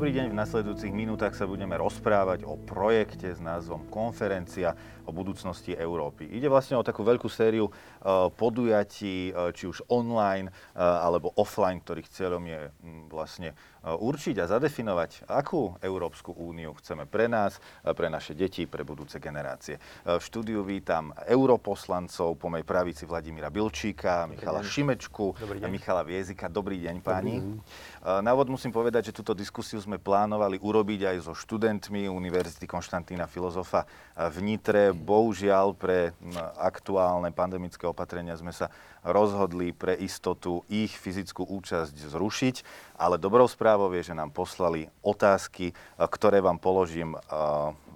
Dobrý deň, v nasledujúcich minútach sa budeme rozprávať o projekte s názvom Konferencia o budúcnosti Európy. Ide vlastne o takú veľkú sériu e, podujatí, e, či už online e, alebo offline, ktorých cieľom je vlastne určiť a zadefinovať, akú Európsku úniu chceme pre nás, pre naše deti, pre budúce generácie. V štúdiu vítam europoslancov po mojej pravici Vladimíra Bilčíka, Michala Šimečku a Michala Viezika. Dobrý deň, páni. Dobrý deň. Na úvod musím povedať, že túto diskusiu sme plánovali urobiť aj so študentmi Univerzity Konštantína Filozofa v Nitre bohužiaľ pre aktuálne pandemické opatrenia sme sa rozhodli pre istotu ich fyzickú účasť zrušiť, ale dobrou správou je, že nám poslali otázky, ktoré vám položím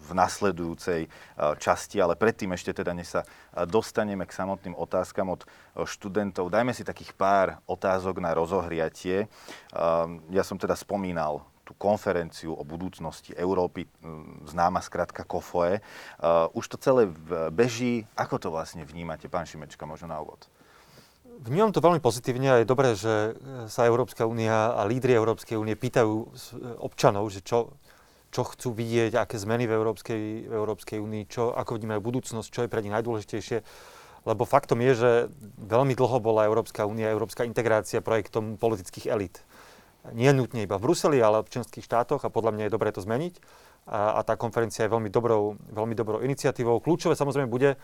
v nasledujúcej časti, ale predtým ešte teda, než sa dostaneme k samotným otázkam od študentov, dajme si takých pár otázok na rozohriatie. Ja som teda spomínal tú konferenciu o budúcnosti Európy, známa skratka KOFOE. Už to celé beží. Ako to vlastne vnímate, pán Šimečka, možno na úvod? Vnímam to veľmi pozitívne a je dobré, že sa Európska únia a lídry Európskej únie pýtajú občanov, že čo, čo chcú vidieť, aké zmeny v Európskej, v Európskej únii, čo, ako vnímajú budúcnosť, čo je pre nich najdôležitejšie. Lebo faktom je, že veľmi dlho bola Európska únia, Európska integrácia projektom politických elít nie nutne iba v Bruseli, ale v členských štátoch a podľa mňa je dobré to zmeniť. A, a tá konferencia je veľmi dobrou, veľmi dobrou iniciatívou. Kľúčové samozrejme bude,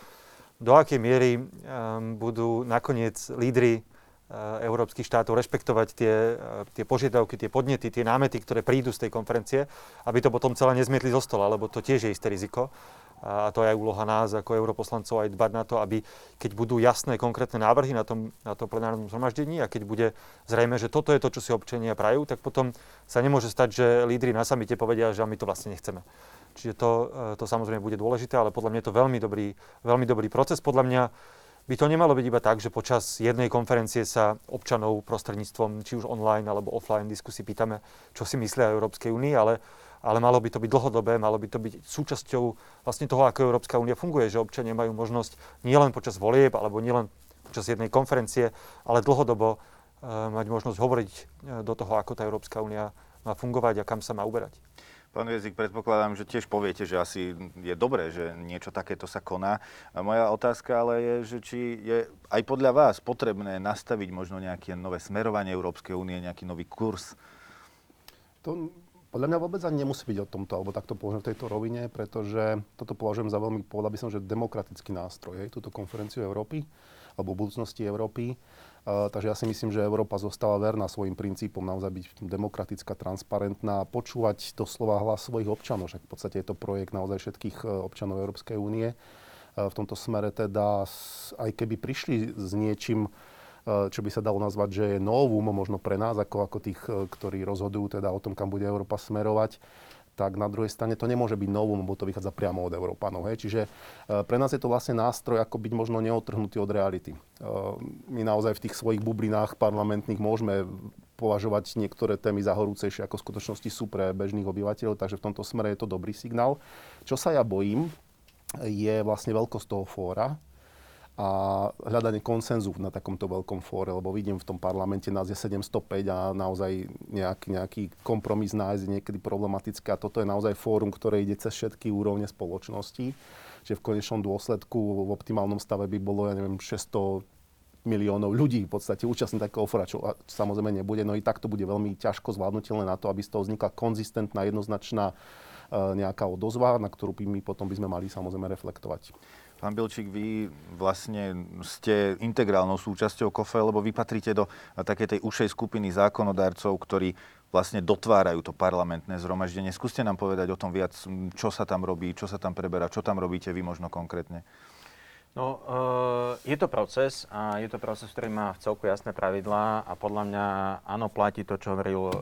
do akej miery um, budú nakoniec lídry uh, európskych štátov rešpektovať tie, uh, tie požiadavky, tie podnety, tie námety, ktoré prídu z tej konferencie, aby to potom celé nezmietli zo stola, lebo to tiež je isté riziko a to je aj úloha nás ako europoslancov aj dbať na to, aby keď budú jasné, konkrétne návrhy na tom, na tom plenárnom zhromaždení a keď bude zrejme, že toto je to, čo si občania prajú, tak potom sa nemôže stať, že lídry na samite povedia, že my to vlastne nechceme. Čiže to, e, to samozrejme bude dôležité, ale podľa mňa je to veľmi dobrý, veľmi dobrý proces. Podľa mňa by to nemalo byť iba tak, že počas jednej konferencie sa občanov prostredníctvom či už online alebo offline diskusí pýtame, čo si myslia o Európskej únii, ale ale malo by to byť dlhodobé, malo by to byť súčasťou vlastne toho, ako Európska únia funguje, že občania majú možnosť nielen počas volieb alebo nielen počas jednej konferencie, ale dlhodobo uh, mať možnosť hovoriť uh, do toho, ako tá Európska únia má fungovať a kam sa má uberať. Pán Viezik, predpokladám, že tiež poviete, že asi je dobré, že niečo takéto sa koná. A moja otázka ale je, že či je aj podľa vás potrebné nastaviť možno nejaké nové smerovanie Európskej únie, nejaký nový kurz? To podľa mňa vôbec ani nemusí byť o tomto, alebo takto považujem v tejto rovine, pretože toto považujem za veľmi, povedal by som, že demokratický nástroj, hej, túto konferenciu Európy, alebo budúcnosti Európy. Uh, takže ja si myslím, že Európa zostáva verná svojim princípom, naozaj byť demokratická, transparentná, počúvať doslova hlas svojich občanov, však v podstate je to projekt naozaj všetkých občanov Európskej únie. Uh, v tomto smere teda, aj keby prišli s niečím, čo by sa dalo nazvať, že je novum možno pre nás, ako, ako tých, eh, ktorí rozhodujú teda o tom, kam bude Európa smerovať, tak na druhej strane to nemôže byť novum, lebo to vychádza priamo od Európanov. Hej. Čiže eh, pre nás je to vlastne nástroj, ako byť možno neotrhnutý od reality. My naozaj v tých svojich bublinách parlamentných môžeme považovať niektoré témy za horúcejšie, ako v skutočnosti sú pre bežných obyvateľov, takže v tomto smere je to dobrý signál. Čo sa ja bojím, je vlastne veľkosť toho fóra, a hľadanie konsenzu na takomto veľkom fóre, lebo vidím v tom parlamente nás je 705 a naozaj nejaký, nejaký kompromis nájsť je niekedy problematické a toto je naozaj fórum, ktoré ide cez všetky úrovne spoločnosti, že v konečnom dôsledku v optimálnom stave by bolo, ja neviem, 600 miliónov ľudí v podstate účastní takého fóra, čo samozrejme nebude. No i tak to bude veľmi ťažko zvládnutelné na to, aby z toho vznikla konzistentná, jednoznačná e, nejaká odozva, na ktorú by my potom by sme mali samozrejme reflektovať. Pán Bilčík, vy vlastne ste integrálnou súčasťou KOFE, lebo vy patríte do takej tej ušej skupiny zákonodárcov, ktorí vlastne dotvárajú to parlamentné zhromaždenie. Skúste nám povedať o tom viac, čo sa tam robí, čo sa tam preberá, čo tam robíte vy možno konkrétne. No, uh, je to proces a je to proces, ktorý má v celku jasné pravidlá a podľa mňa áno, platí to, čo hovoril uh,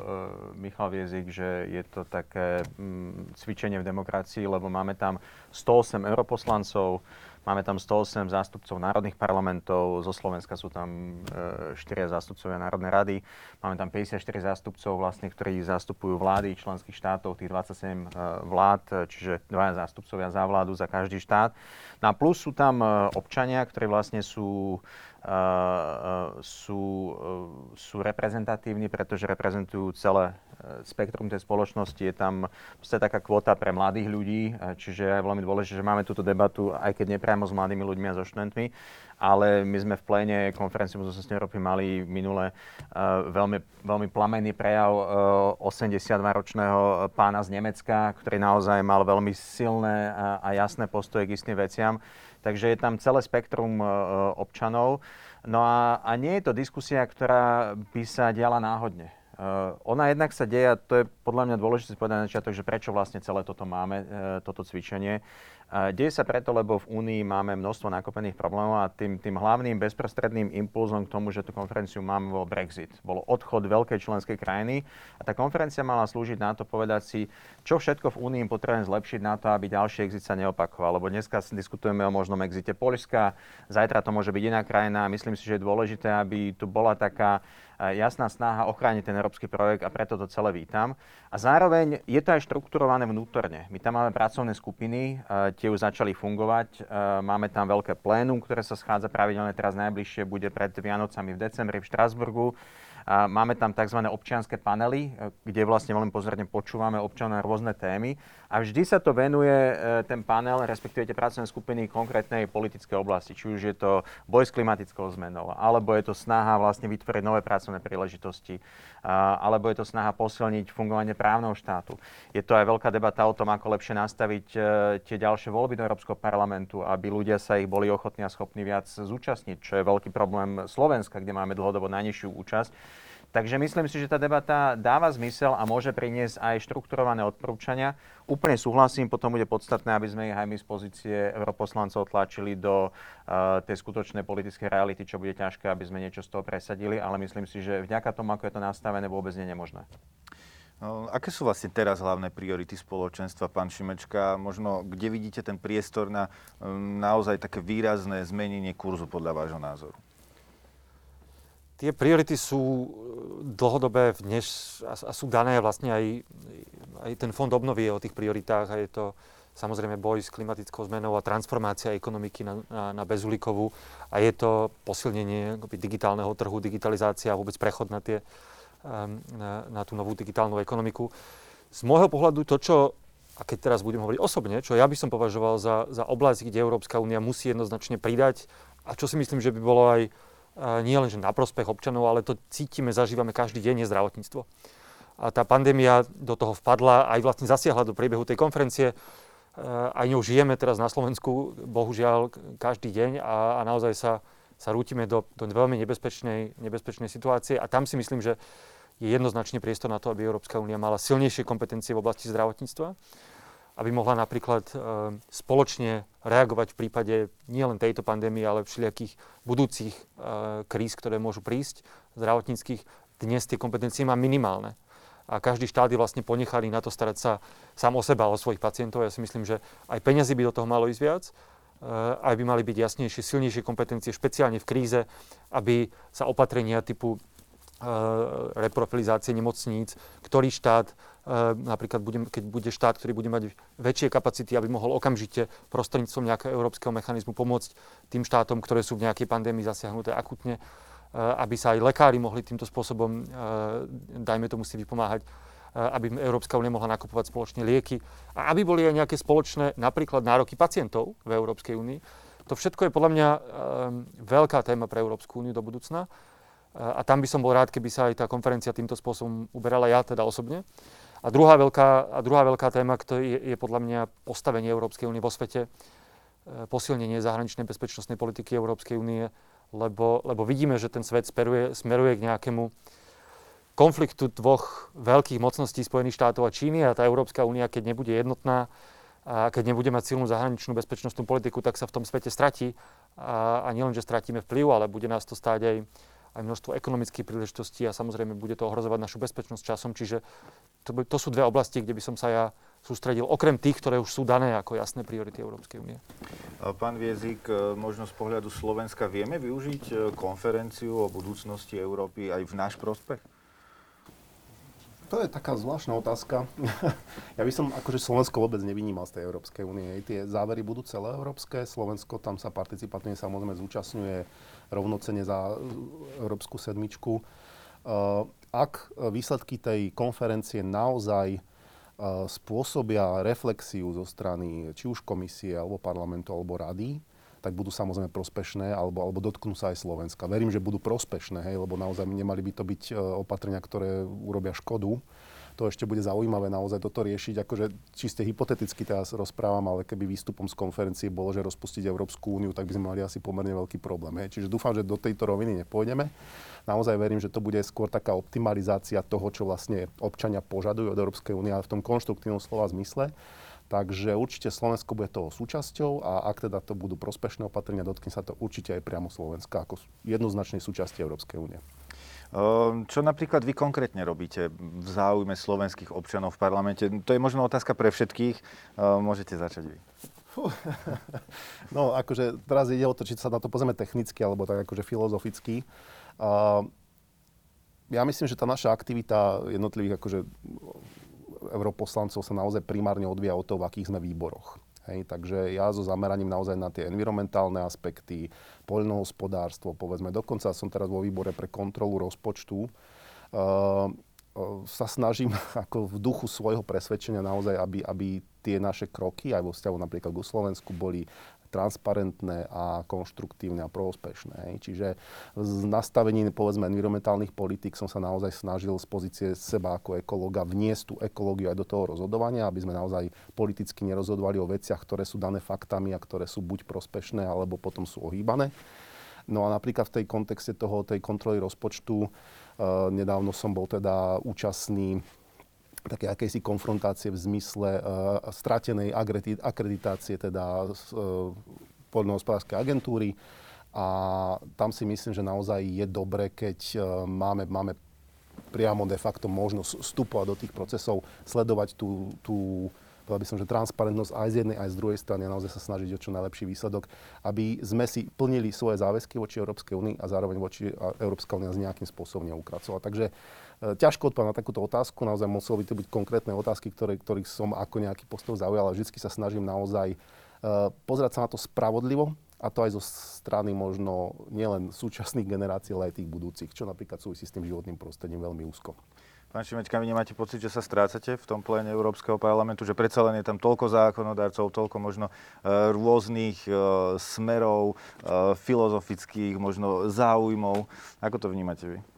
Michal Viezik, že je to také um, cvičenie v demokracii, lebo máme tam 108 europoslancov, Máme tam 108 zástupcov národných parlamentov, zo Slovenska sú tam e, 4 zástupcovia Národnej rady, máme tam 54 zástupcov, vlastne, ktorí zastupujú vlády členských štátov, tých 27 e, vlád, čiže dvaja zástupcovia za vládu za každý štát. No a plus sú tam e, občania, ktorí vlastne sú sú, sú reprezentatívni, pretože reprezentujú celé spektrum tej spoločnosti. Je tam proste taká kvota pre mladých ľudí, čiže je veľmi dôležité, že máme túto debatu, aj keď nepriamo s mladými ľuďmi a so študentmi, ale my sme v pléne konferencie budúcnosti Európy mali minule uh, veľmi, veľmi plamenný prejav uh, 82-ročného pána z Nemecka, ktorý naozaj mal veľmi silné a, jasné postoje k istým veciam. Takže je tam celé spektrum občanov. No a, a nie je to diskusia, ktorá by sa diala náhodne. Uh, ona jednak sa deje, a to je podľa mňa dôležité povedať na začiatok, že prečo vlastne celé toto máme, uh, toto cvičenie. Deje sa preto, lebo v Únii máme množstvo nakopených problémov a tým, tým hlavným bezprostredným impulzom k tomu, že tú konferenciu máme, bol Brexit. Bolo odchod veľkej členskej krajiny a tá konferencia mala slúžiť na to povedať si, čo všetko v Únii potrebujeme zlepšiť na to, aby ďalší exit sa neopakoval. Lebo dneska diskutujeme o možnom exite Polska, zajtra to môže byť iná krajina a myslím si, že je dôležité, aby tu bola taká jasná snaha ochrániť ten európsky projekt a preto to celé vítam. A zároveň je to aj štrukturované vnútorne. My tam máme pracovné skupiny, tie už začali fungovať. Máme tam veľké plénum, ktoré sa schádza pravidelne teraz najbližšie, bude pred Vianocami v decembri v Štrasburgu. Máme tam tzv. občianské panely, e, kde vlastne veľmi pozorne počúvame občanov na rôzne témy. A vždy sa to venuje e, ten panel, respektíve tie pracovné skupiny konkrétnej politickej oblasti. Či už je to boj s klimatickou zmenou, alebo je to snaha vlastne vytvoriť nové pracovné príležitosti, alebo je to snaha posilniť fungovanie právneho štátu. Je to aj veľká debata o tom, ako lepšie nastaviť e, tie ďalšie voľby do Európskeho parlamentu, aby ľudia sa ich boli ochotní a schopní viac zúčastniť, čo je veľký problém Slovenska, kde máme dlhodobo najnižšiu účasť. Takže myslím si, že tá debata dáva zmysel a môže priniesť aj štrukturované odporúčania. Úplne súhlasím, potom bude podstatné, aby sme ich aj my z pozície europoslancov tlačili do uh, tej skutočnej politickej reality, čo bude ťažké, aby sme niečo z toho presadili, ale myslím si, že vďaka tomu, ako je to nastavené, vôbec nie je nemožné. No, aké sú vlastne teraz hlavné priority spoločenstva, pán Šimečka? Možno, kde vidíte ten priestor na um, naozaj také výrazné zmenenie kurzu podľa vášho názoru? Tie priority sú e, dlhodobé dnes a sú dané vlastne aj, aj ten fond obnovy je o tých prioritách a je to samozrejme boj s klimatickou zmenou a transformácia ekonomiky na, na, na bezulíkovú a je to posilnenie digitálneho trhu, digitalizácia a vôbec prechod na, tie, na, na tú novú digitálnu ekonomiku. Z môjho pohľadu to, čo, a keď teraz budem hovoriť osobne, čo ja by som považoval za, za oblasť, kde Európska únia musí jednoznačne pridať a čo si myslím, že by bolo aj nie len že na prospech občanov, ale to cítime, zažívame každý deň, je zdravotníctvo. A tá pandémia do toho vpadla, aj vlastne zasiahla do priebehu tej konferencie. Aj ňou žijeme teraz na Slovensku, bohužiaľ, každý deň a, a naozaj sa, sa rútime do, do veľmi nebezpečnej, nebezpečnej situácie. A tam si myslím, že je jednoznačne priestor na to, aby Európska únia mala silnejšie kompetencie v oblasti zdravotníctva aby mohla napríklad e, spoločne reagovať v prípade nielen tejto pandémie, ale všelijakých budúcich e, kríz, ktoré môžu prísť, zdravotníckých. Dnes tie kompetencie má minimálne. A každý štát je vlastne ponechaný na to starať sa sám o seba, o svojich pacientov. Ja si myslím, že aj peniazy by do toho malo ísť viac, e, aj by mali byť jasnejšie, silnejšie kompetencie, špeciálne v kríze, aby sa opatrenia typu reprofilizácie nemocníc, ktorý štát Ehm, napríklad bude, keď bude štát, ktorý bude mať väčšie kapacity, aby mohol okamžite prostredníctvom nejakého európskeho mechanizmu pomôcť tým štátom, ktoré sú v nejakej pandémii zasiahnuté akutne, ehm, aby sa aj lekári mohli týmto spôsobom, dajme tomu si vypomáhať, aby Európska únia mohla nakupovať spoločne lieky a aby boli aj nejaké spoločné napríklad nároky pacientov v Európskej únii. To všetko je podľa mňa veľká téma pre Európsku úniu do budúcna. A tam by som bol rád, keby sa aj tá konferencia týmto spôsobom uberala ja teda osobne. A druhá veľká, a druhá veľká téma, je, je podľa mňa postavenie Európskej únie vo svete, e, posilnenie zahraničnej bezpečnostnej politiky Európskej únie, lebo, lebo vidíme, že ten svet smeruje, smeruje k nejakému konfliktu dvoch veľkých mocností Spojených štátov a Číny a tá Európska únia, keď nebude jednotná a keď nebude mať silnú zahraničnú bezpečnostnú politiku, tak sa v tom svete stratí. A, a nielen, že stratíme vplyv, ale bude nás to stáť aj, aj množstvo ekonomických príležitostí a samozrejme bude to ohrozovať našu bezpečnosť časom. Čiže to, to sú dve oblasti, kde by som sa ja sústredil, okrem tých, ktoré už sú dané ako jasné priority Európskej únie. Pán Viezik, e, možno z pohľadu Slovenska vieme využiť e, konferenciu o budúcnosti Európy aj v náš prospech? To je taká zvláštna otázka. ja by som akože Slovensko vôbec nevynímal z tej Európskej únie. Tie závery budú celé európske. Slovensko tam sa participatívne samozrejme zúčastňuje rovnocene za Európsku sedmičku. Uh, ak výsledky tej konferencie naozaj spôsobia reflexiu zo strany či už komisie, alebo parlamentu, alebo rady, tak budú samozrejme prospešné, alebo, alebo dotknú sa aj Slovenska. Verím, že budú prospešné, hej, lebo naozaj nemali by to byť e, opatrenia, ktoré urobia škodu to ešte bude zaujímavé naozaj toto riešiť. Akože čiste hypoteticky teraz rozprávam, ale keby výstupom z konferencie bolo, že rozpustiť Európsku úniu, tak by sme mali asi pomerne veľký problém. Hej. Čiže dúfam, že do tejto roviny nepôjdeme. Naozaj verím, že to bude skôr taká optimalizácia toho, čo vlastne občania požadujú od Európskej únie, ale v tom konštruktívnom slova zmysle. Takže určite Slovensko bude toho súčasťou a ak teda to budú prospešné opatrenia, dotkne sa to určite aj priamo Slovenska ako jednoznačnej súčasti Európskej únie. Ehm, čo napríklad vy konkrétne robíte v záujme slovenských občanov v parlamente? To je možno otázka pre všetkých. Ehm, môžete začať vy. No, akože teraz ide o to, či sa na to pozrieme technicky, alebo tak akože filozoficky. Ehm, ja myslím, že tá naša aktivita jednotlivých akože europoslancov sa naozaj primárne odvíja od toho, v akých sme výboroch. Hej, takže ja so zameraním naozaj na tie environmentálne aspekty, poľnohospodárstvo, povedzme, dokonca som teraz vo výbore pre kontrolu rozpočtu, uh, sa snažím ako v duchu svojho presvedčenia naozaj, aby, aby tie naše kroky aj vo vzťahu napríklad k Slovensku boli transparentné a konštruktívne a prospešné. Čiže s nastavením povedzme environmentálnych politik som sa naozaj snažil z pozície seba ako ekologa vniesť tú ekológiu aj do toho rozhodovania, aby sme naozaj politicky nerozhodovali o veciach, ktoré sú dané faktami a ktoré sú buď prospešné, alebo potom sú ohýbané. No a napríklad v tej kontexte toho, tej kontroly rozpočtu, uh, nedávno som bol teda účastný také akejsi konfrontácie v zmysle uh, stratenej akreditácie teda uh, poľnohospodárskej agentúry. A tam si myslím, že naozaj je dobre, keď uh, máme, máme priamo de facto možnosť vstupovať do tých procesov, sledovať tú, tú povedal by som, že transparentnosť aj z jednej, aj z druhej strany a naozaj sa snažiť o čo najlepší výsledok, aby sme si plnili svoje záväzky voči Európskej únii a zároveň voči Európska únia s nejakým spôsobom neukracovala. Takže E, ťažko odpovedať na takúto otázku, naozaj muselo by to byť konkrétne otázky, ktoré, ktorých som ako nejaký postoj zaujal, ale vždy sa snažím naozaj uh, pozerať sa na to spravodlivo, a to aj zo strany možno nielen súčasných generácií, ale aj tých budúcich, čo napríklad súvisí s tým životným prostredím veľmi úzko. Pán Šimečka, vy nemáte pocit, že sa strácate v tom pléne Európskeho parlamentu, že predsa len je tam toľko zákonodárcov, toľko možno uh, rôznych smerov, filozofických, možno záujmov. Ako to vnímate vy?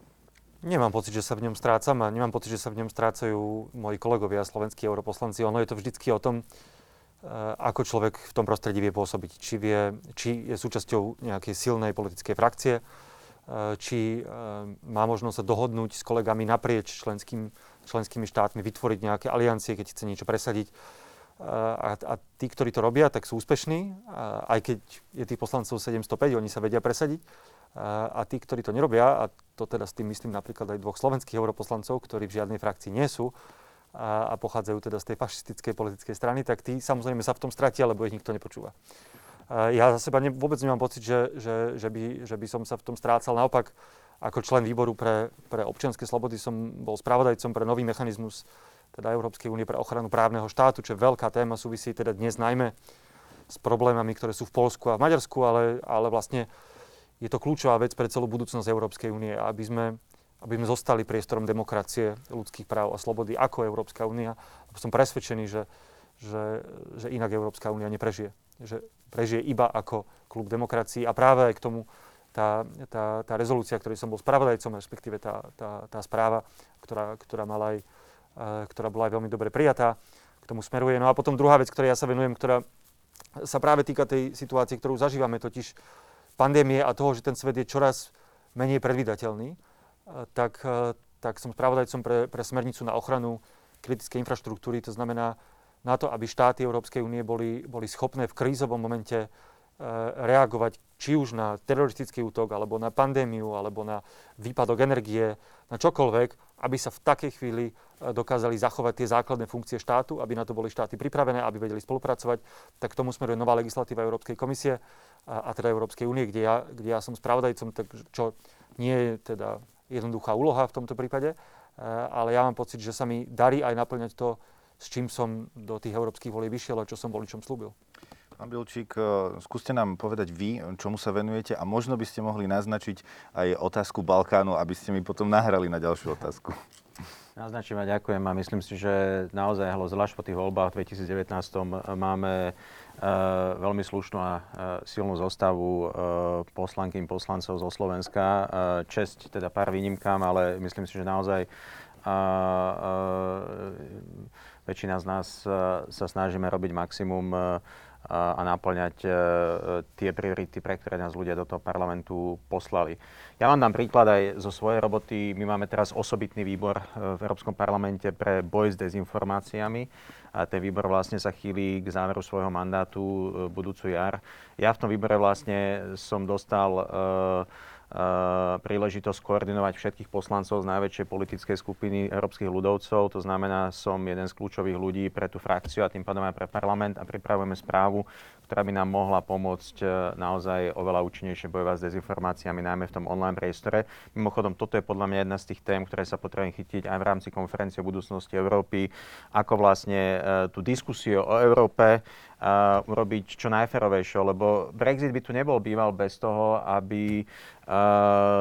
Nemám pocit, že sa v ňom strácam a nemám pocit, že sa v ňom strácajú moji kolegovia, slovenskí europoslanci. Ono je to vždycky o tom, eh, ako človek v tom prostredí vie pôsobiť. Či, vie, či je súčasťou nejakej silnej politickej frakcie, eh, či eh, má možnosť sa dohodnúť s kolegami naprieč členským, členskými štátmi, vytvoriť nejaké aliancie, keď chce niečo presadiť. A, a tí, ktorí to robia, tak sú úspešní, aj keď je tých poslancov 705, oni sa vedia presadiť. A, a tí, ktorí to nerobia, a to teda s tým myslím napríklad aj dvoch slovenských europoslancov, ktorí v žiadnej frakcii nie sú a, a pochádzajú teda z tej fašistickej politickej strany, tak tí samozrejme sa v tom stratia, lebo ich nikto nepočúva. A ja za seba ne, vôbec nemám pocit, že, že, že, by, že by som sa v tom strácal. Naopak, ako člen výboru pre, pre občianske slobody som bol spravodajcom pre nový mechanizmus teda Európskej únie pre ochranu právneho štátu, čo je veľká téma, súvisí teda dnes najmä s problémami, ktoré sú v Polsku a v Maďarsku, ale, ale vlastne je to kľúčová vec pre celú budúcnosť Európskej únie, aby sme, aby sme zostali priestorom demokracie, ľudských práv a slobody ako Európska únia. Som presvedčený, že, že, že inak Európska únia neprežije. Že prežije iba ako klub demokracií a práve aj k tomu tá, tá, tá rezolúcia, ktorej som bol spravodajcom, respektíve tá, tá, tá správa, ktorá, ktorá, mala aj, ktorá bola aj veľmi dobre prijatá, k tomu smeruje. No a potom druhá vec, ktorej ja sa venujem, ktorá sa práve týka tej situácie, ktorú zažívame, totiž pandémie a toho, že ten svet je čoraz menej predvydateľný, eh, tak, eh, tak som spravodajcom pre, pre smernicu na ochranu kritickej infraštruktúry. To znamená na to, aby štáty Európskej únie boli, boli schopné v krízovom momente Eh, reagovať či už na teroristický útok, alebo na pandémiu, alebo na výpadok energie, na čokoľvek, aby sa v takej chvíli eh, dokázali zachovať tie základné funkcie štátu, aby na to boli štáty pripravené, aby vedeli spolupracovať. Tak tomu smeruje nová legislatíva Európskej komisie a, a teda Európskej únie, kde ja, kde ja som spravodajcom, tak čo nie je teda jednoduchá úloha v tomto prípade, eh, ale ja mám pocit, že sa mi darí aj naplňať to, s čím som do tých európskych volieb vyšiel a čo som voličom slúbil. Pán Bilčík, e, skúste nám povedať vy, čomu sa venujete a možno by ste mohli naznačiť aj otázku Balkánu, aby ste mi potom nahrali na ďalšiu otázku. Naznačím a ďakujem a myslím si, že naozaj, zvlášť po tých voľbách v 2019 máme uh, veľmi slušnú a uh, silnú zostavu uh, poslankyň poslancov zo Slovenska. Česť teda pár výnimkám, ale myslím si, že naozaj väčšina z nás sa snažíme robiť maximum a naplňať e, tie priority, pre ktoré nás ľudia do toho parlamentu poslali. Ja vám dám príklad aj zo svojej roboty. My máme teraz osobitný výbor e, v Európskom parlamente pre boj s dezinformáciami. A ten výbor vlastne sa chýli k záveru svojho mandátu e, budúcu jar. Ja v tom výbore vlastne som dostal uh, príležitosť koordinovať všetkých poslancov z najväčšej politickej skupiny európskych ľudovcov. To znamená, som jeden z kľúčových ľudí pre tú frakciu a tým pádom aj pre parlament a pripravujeme správu, ktorá by nám mohla pomôcť e, naozaj oveľa účinnejšie bojovať s dezinformáciami, najmä v tom online priestore. Mimochodom, toto je podľa mňa jedna z tých tém, ktoré sa potrebujem chytiť aj v rámci konferencie o budúcnosti Európy, ako vlastne e, tú diskusiu o Európe uh, urobiť čo najferovejšie, lebo Brexit by tu nebol býval bez toho, aby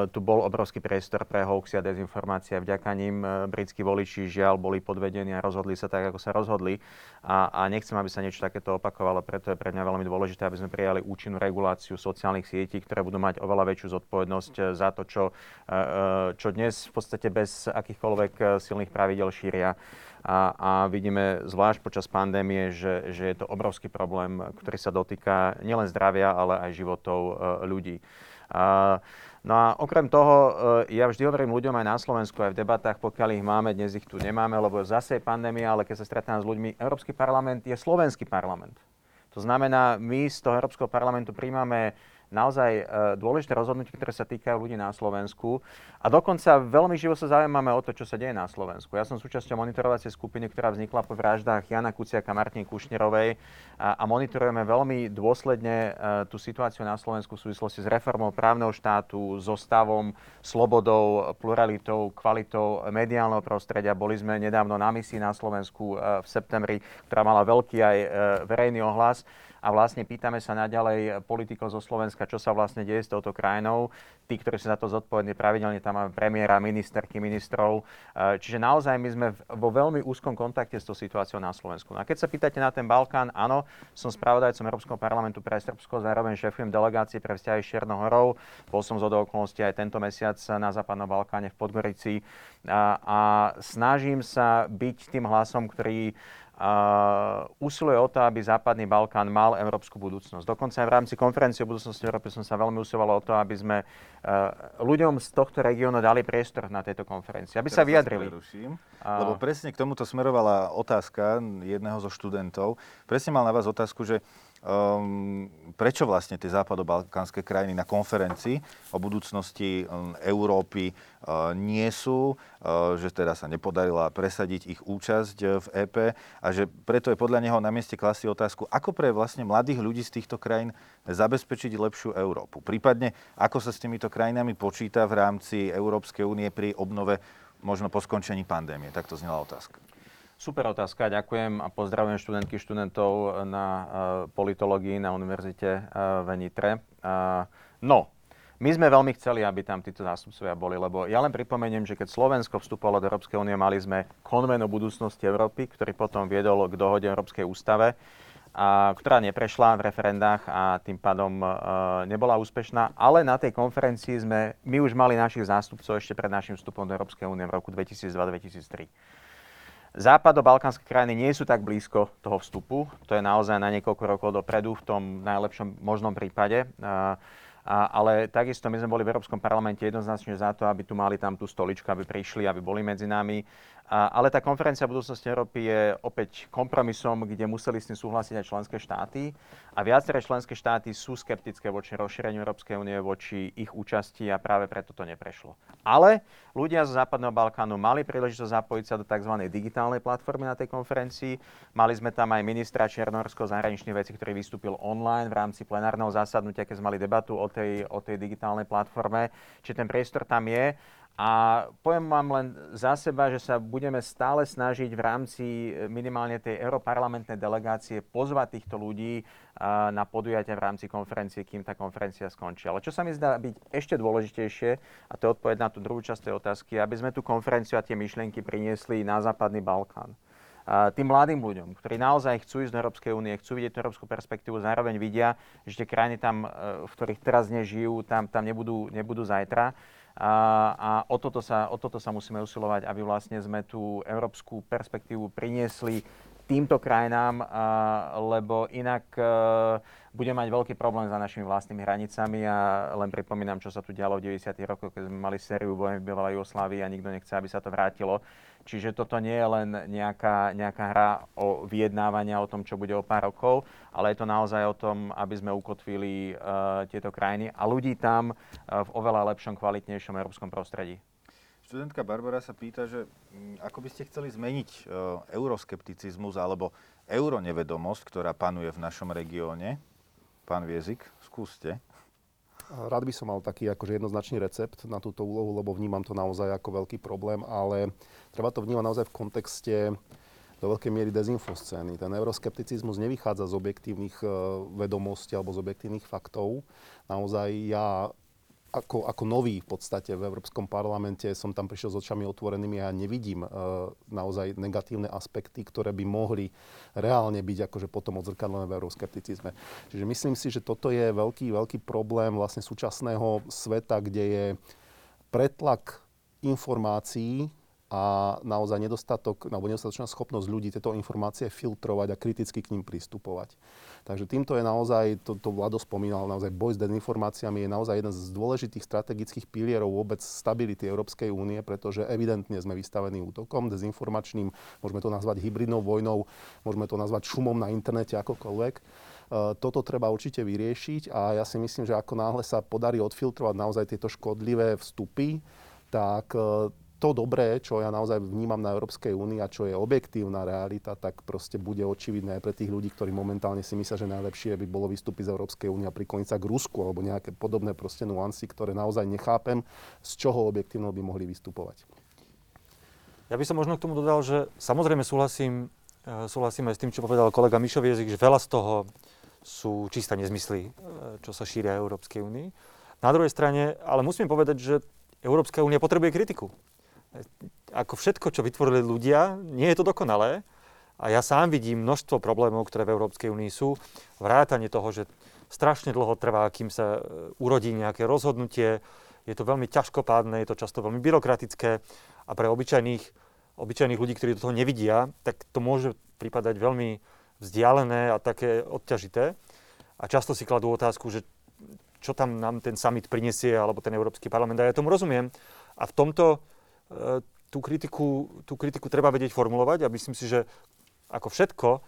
tu bol obrovský priestor pre hoaxy a dezinformácie. Vďaka ním britskí voliči žiaľ boli podvedení a rozhodli sa tak, ako sa rozhodli. A, a nechcem, aby sa niečo takéto opakovalo, preto je pre mňa veľmi dôležité, aby sme prijali účinnú reguláciu sociálnych sietí, ktoré budú mať oveľa väčšiu zodpovednosť uh, za to, čo, uh, čo dnes v podstate bez akýchkoľvek silných pravidel šíria a, a vidíme zvlášť počas pandémie, že, že je to obrovský problém, ktorý sa dotýka nielen zdravia, ale aj životov ľudí. A, no a okrem toho, ja vždy hovorím ľuďom aj na Slovensku, aj v debatách, pokiaľ ich máme, dnes ich tu nemáme, lebo zase je pandémia, ale keď sa stretám s ľuďmi, Európsky parlament je slovenský parlament. To znamená, my z toho Európskeho parlamentu príjmame naozaj e, dôležité rozhodnutia, ktoré sa týkajú ľudí na Slovensku. A dokonca veľmi živo sa zaujímame o to, čo sa deje na Slovensku. Ja som súčasťou monitorovacej skupiny, ktorá vznikla po vraždách Jana Kuciaka a Martiny Kušnerovej a, a monitorujeme veľmi dôsledne e, tú situáciu na Slovensku v súvislosti s reformou právneho štátu, so stavom, slobodou, pluralitou, kvalitou mediálneho prostredia. Boli sme nedávno na misii na Slovensku e, v septembri, ktorá mala veľký aj verejný ohlas a vlastne pýtame sa naďalej politikov zo Slovenska, čo sa vlastne deje s touto krajinou. Tí, ktorí sú za to zodpovední, pravidelne tam máme premiéra, ministerky, ministrov. E, čiže naozaj my sme vo veľmi úzkom kontakte s tou situáciou na Slovensku. No a keď sa pýtate na ten Balkán, áno, som spravodajcom Európskeho parlamentu pre Srbsko, zároveň šéfujem delegácie pre vzťahy s Čiernou horou. Bol som z okolností aj tento mesiac na Západnom Balkáne v Podgorici a, a snažím sa byť tým hlasom, ktorý usiluje o to, aby Západný Balkán mal európsku budúcnosť. Dokonca aj v rámci konferencie o budúcnosti Európy som sa veľmi usiloval o to, aby sme uh, ľuďom z tohto regiónu dali priestor na tejto konferencii, aby Teraz sa vyjadrili. Sa lebo presne k tomuto smerovala otázka jedného zo študentov. Presne mal na vás otázku, že Um, prečo vlastne tie západobalkánske krajiny na konferencii o budúcnosti um, Európy uh, nie sú, uh, že teda sa nepodarila presadiť ich účasť uh, v EP a že preto je podľa neho na mieste klasy otázku, ako pre vlastne mladých ľudí z týchto krajín zabezpečiť lepšiu Európu. Prípadne, ako sa s týmito krajinami počíta v rámci Európskej únie pri obnove možno po skončení pandémie. Tak to znela otázka. Super otázka, ďakujem a pozdravujem študentky študentov na uh, politológii na univerzite uh, v Nitre. Uh, no, my sme veľmi chceli, aby tam títo zástupcovia boli, lebo ja len pripomeniem, že keď Slovensko vstupovalo do Európskej únie, mali sme konven o budúcnosti Európy, ktorý potom viedol k dohode Európskej ústave, a, ktorá neprešla v referendách a tým pádom e, nebola úspešná. Ale na tej konferencii sme my už mali našich zástupcov ešte pred našim vstupom do Európskej únie v roku 2002-2003. Západo-balkánske krajiny nie sú tak blízko toho vstupu. To je naozaj na niekoľko rokov dopredu v tom najlepšom možnom prípade. A, ale takisto my sme boli v Európskom parlamente jednoznačne za to, aby tu mali tam tú stoličku, aby prišli, aby boli medzi nami. Ale tá konferencia budúcnosti Európy je opäť kompromisom, kde museli s tým súhlasiť aj členské štáty. A viaceré členské štáty sú skeptické voči rozšíreniu Európskej únie, voči ich účasti a práve preto to neprešlo. Ale ľudia zo Západného Balkánu mali príležitosť zapojiť sa do tzv. digitálnej platformy na tej konferencii. Mali sme tam aj ministra Černorského zahraničných vecí, ktorý vystúpil online v rámci plenárneho zásadnutia, keď sme mali debatu o tej, o tej digitálnej platforme. Čiže ten priestor tam je A poviem vám len za seba, že sa budeme stále snažiť v rámci e, minimálne tej europarlamentnej delegácie pozvať týchto ľudí na podujatia v rámci konferencie, kým tá konferencia skončí. Ale čo sa mi zdá byť ešte dôležitejšie, a to je odpoveď na tú druhú časť tej otázky, aby sme tú konferenciu a tie myšlienky priniesli na Západný Balkán tým mladým ľuďom, ktorí naozaj chcú ísť do Európskej únie, chcú vidieť tú európsku perspektívu, zároveň vidia, že tie krajiny tam, e, v ktorých teraz nežijú, tam, tam nebudú, nebudú zajtra. A, a o, toto sa, o toto sa musíme usilovať, aby vlastne sme tú európsku perspektívu priniesli týmto krajinám, lebo inak e, bude mať veľký problém za našimi vlastnými hranicami a len pripomínam, čo sa tu dialo v 90. rokoch, keď sme mali sériu vojen v bývalej Jugoslávii a nikto nechce, aby sa to vrátilo. Čiže toto nie je len nejaká, nejaká hra o vyjednávania o tom, čo bude o pár rokov, ale je to naozaj o tom, aby sme ukotvili uh, tieto krajiny a ľudí tam uh, v oveľa lepšom, kvalitnejšom európskom prostredí. Študentka Barbara sa pýta, že mm, ako by ste chceli zmeniť uh, euroskepticizmus alebo euronevedomosť, ktorá panuje v našom regióne. Pán Viezik, skúste. Rád by som mal taký akože jednoznačný recept na túto úlohu, lebo vnímam to naozaj ako veľký problém, ale treba to vnímať naozaj v kontexte do veľkej miery dezinfoscény. Ten euroskepticizmus nevychádza z objektívnych uh, vedomostí alebo z objektívnych faktov. Naozaj ja ako, ako nový v podstate v Európskom parlamente som tam prišiel s očami otvorenými a ja nevidím e, naozaj negatívne aspekty, ktoré by mohli reálne byť akože potom odzrkadlené v euroskepticizme. Čiže myslím si, že toto je veľký, veľký problém vlastne súčasného sveta, kde je pretlak informácií a naozaj nedostatok, alebo nedostatočná schopnosť ľudí tieto informácie filtrovať a kriticky k ním pristupovať. Takže týmto je naozaj, to, to Vlado spomínal, naozaj boj s dezinformáciami je naozaj jeden z dôležitých strategických pilierov vôbec stability Európskej únie, pretože evidentne sme vystavení útokom dezinformačným, môžeme to nazvať hybridnou vojnou, môžeme to nazvať šumom na internete, akokoľvek. E, toto treba určite vyriešiť a ja si myslím, že ako náhle sa podarí odfiltrovať naozaj tieto škodlivé vstupy, tak e, to dobré, čo ja naozaj vnímam na Európskej únii a čo je objektívna realita, tak proste bude očividné aj pre tých ľudí, ktorí momentálne si myslia, že najlepšie by bolo vystúpiť z Európskej únie a prikoniť sa k Rusku alebo nejaké podobné proste nuancy, ktoré naozaj nechápem, z čoho objektívno by mohli vystupovať. Ja by som možno k tomu dodal, že samozrejme súhlasím, e, súhlasím aj s tým, čo povedal kolega Mišov Jezik, že veľa z toho sú čisté nezmysly, e, čo sa šíria Európskej únii. Na druhej strane, ale musím povedať, že Európska únia potrebuje kritiku ako všetko, čo vytvorili ľudia, nie je to dokonalé. A ja sám vidím množstvo problémov, ktoré v Európskej únii sú. Vrátanie toho, že strašne dlho trvá, kým sa e, urodí nejaké rozhodnutie. Je to veľmi ťažkopádne, je to často veľmi byrokratické a pre obyčajných, obyčajných ľudí, ktorí do toho nevidia, tak to môže pripadať veľmi vzdialené a také odťažité. A často si kladú otázku, že čo tam nám ten summit prinesie, alebo ten Európsky parlament. A ja tomu rozumiem. A v tomto tú kritiku, tú kritiku treba vedieť formulovať a myslím si, že ako všetko e,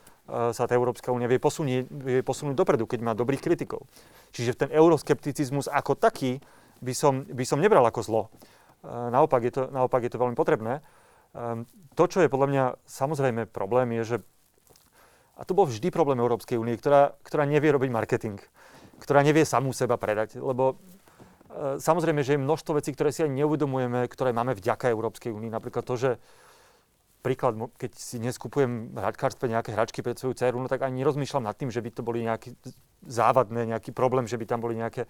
sa tá Európska únia vie, posunie, vie posunúť dopredu, keď má dobrých kritikov. Čiže ten euroskepticizmus ako taký by som, by som nebral ako zlo. E, naopak je, to, naopak je to veľmi potrebné. To, čo je podľa mňa samozrejme problém, je, že a to bol vždy problém Európskej únie, ktorá, ktorá nevie robiť marketing, ktorá nevie samú seba predať, lebo E, samozrejme, že je množstvo vecí, ktoré si aj neuvedomujeme, ktoré máme vďaka Európskej únii. Napríklad to, že príklad, keď si neskupujem hračkárstve nejaké hračky pre svoju dceru, no tak ani nerozmýšľam nad tým, že by to boli nejaké závadné, nejaký problém, že by tam boli nejaké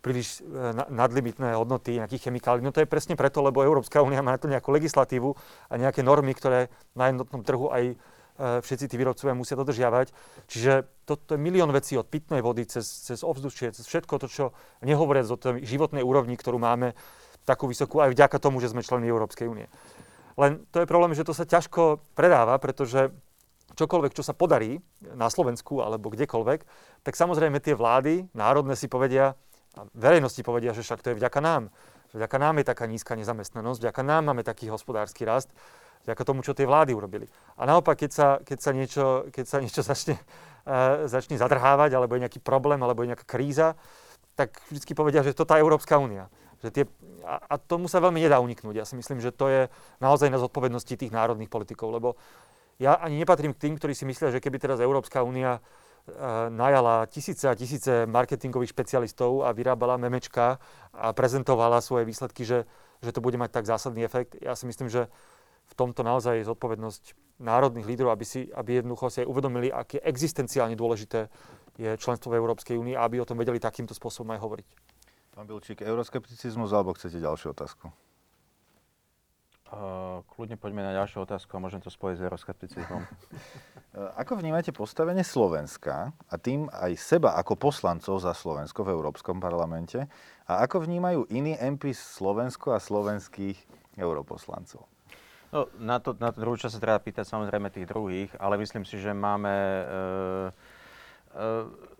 príliš e, nadlimitné hodnoty nejakých chemikálií. No to je presne preto, lebo Európska únia má na to nejakú legislatívu a nejaké normy, ktoré na jednotnom trhu aj E, všetci tí výrobcovia musia dodržiavať. Čiže toto je milión vecí od pitnej vody cez, cez ovzdušie, cez všetko to, čo nehovoriac o tej životnej úrovni, ktorú máme takú vysokú aj vďaka tomu, že sme členmi Európskej únie. Len to je problém, že to sa ťažko predáva, pretože čokoľvek, čo sa podarí na Slovensku alebo kdekoľvek, tak samozrejme tie vlády národné si povedia, a verejnosti povedia, že však to je vďaka nám. Vďaka nám je taká nízka nezamestnanosť, vďaka nám máme taký hospodársky rast vďaka tomu, čo tie vlády urobili. A naopak, keď sa, keď sa, niečo, keď sa niečo začne, uh, začne zadrhávať, alebo je nejaký problém, alebo je nejaká kríza, tak vždy povedia, že to tá Európska únia. Že tie, a, a tomu sa veľmi nedá uniknúť. Ja si myslím, že to je naozaj na zodpovednosti tých národných politikov, lebo ja ani nepatrím k tým, ktorí si myslia, že keby teraz Európska únia uh, najala tisíce a tisíce marketingových špecialistov a vyrábala memečka a prezentovala svoje výsledky, že, že to bude mať tak zásadný efekt. Ja si myslím, že v tomto naozaj je zodpovednosť národných lídrov, aby, si, aby jednoducho si aj uvedomili, aké existenciálne dôležité je členstvo v Európskej únii a aby o tom vedeli takýmto spôsobom aj hovoriť. Pán Bilčík, euroskepticizmus alebo chcete ďalšiu otázku? Uh, kľudne poďme na ďalšiu otázku a môžem to spojiť s euroskepticizmom. Ako vnímate postavenie Slovenska a tým aj seba ako poslancov za Slovensko v Európskom parlamente a ako vnímajú iní MP Slovensko a slovenských europoslancov? No, na, to, na to druhú časť sa treba pýtať samozrejme tých druhých, ale myslím si, že máme... Uh, uh,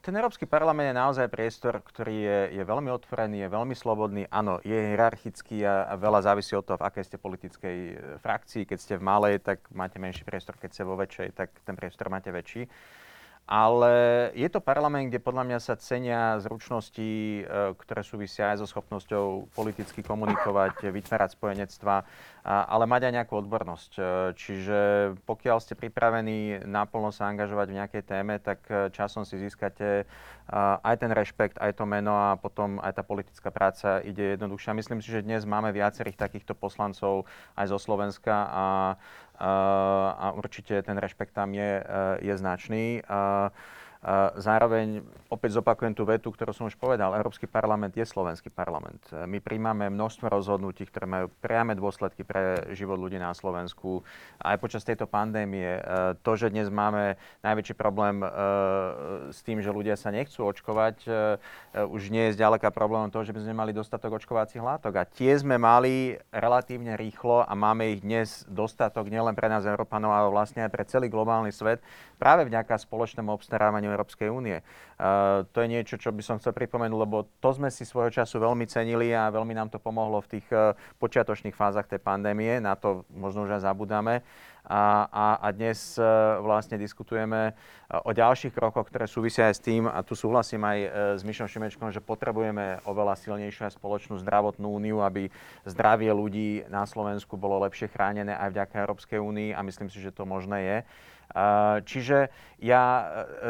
ten Európsky parlament je naozaj priestor, ktorý je, je veľmi otvorený, je veľmi slobodný. Áno, je hierarchický a, a veľa závisí od toho, v akej ste politickej e, frakcii. Keď ste v malej, tak máte menší priestor, keď ste vo väčšej, tak ten priestor máte väčší. Ale je to parlament, kde podľa mňa sa cenia zručnosti, e, ktoré súvisia aj so schopnosťou politicky komunikovať, vytvárať spojenectva, ale mať aj nejakú odbornosť. E, čiže pokiaľ ste pripravení naplno sa angažovať v nejakej téme, tak e, časom si získate aj ten rešpekt, aj to meno a potom aj tá politická práca ide jednoduchšia. Myslím si, že dnes máme viacerých takýchto poslancov aj zo Slovenska a a určite ten rešpekt tam je, je značný. Zároveň opäť zopakujem tú vetu, ktorú som už povedal. Európsky parlament je slovenský parlament. My príjmame množstvo rozhodnutí, ktoré majú priame dôsledky pre život ľudí na Slovensku. Aj počas tejto pandémie. E, to, že dnes máme najväčší problém e, s tým, že ľudia sa nechcú očkovať, e, už nie je zďaleka problémom toho, že by sme mali dostatok očkovacích látok. A tie sme mali relatívne rýchlo a máme ich dnes dostatok nielen pre nás Európanov, ale vlastne aj pre celý globálny svet práve vďaka spoločnému obstarávaniu Európskej únie. To je niečo, čo by som chcel pripomenúť, lebo to sme si svojho času veľmi cenili a veľmi nám to pomohlo v tých uh, počiatočných fázach tej pandémie. Na to možno už aj zabudáme. A, a, a dnes uh, vlastne diskutujeme o ďalších krokoch, ktoré súvisia aj s tým, a tu súhlasím aj s Mišom Šimečkom, že potrebujeme oveľa silnejšiu a spoločnú zdravotnú úniu, aby zdravie ľudí na Slovensku bolo lepšie chránené aj vďaka Európskej únii a myslím si, že to možné je. Čiže ja e,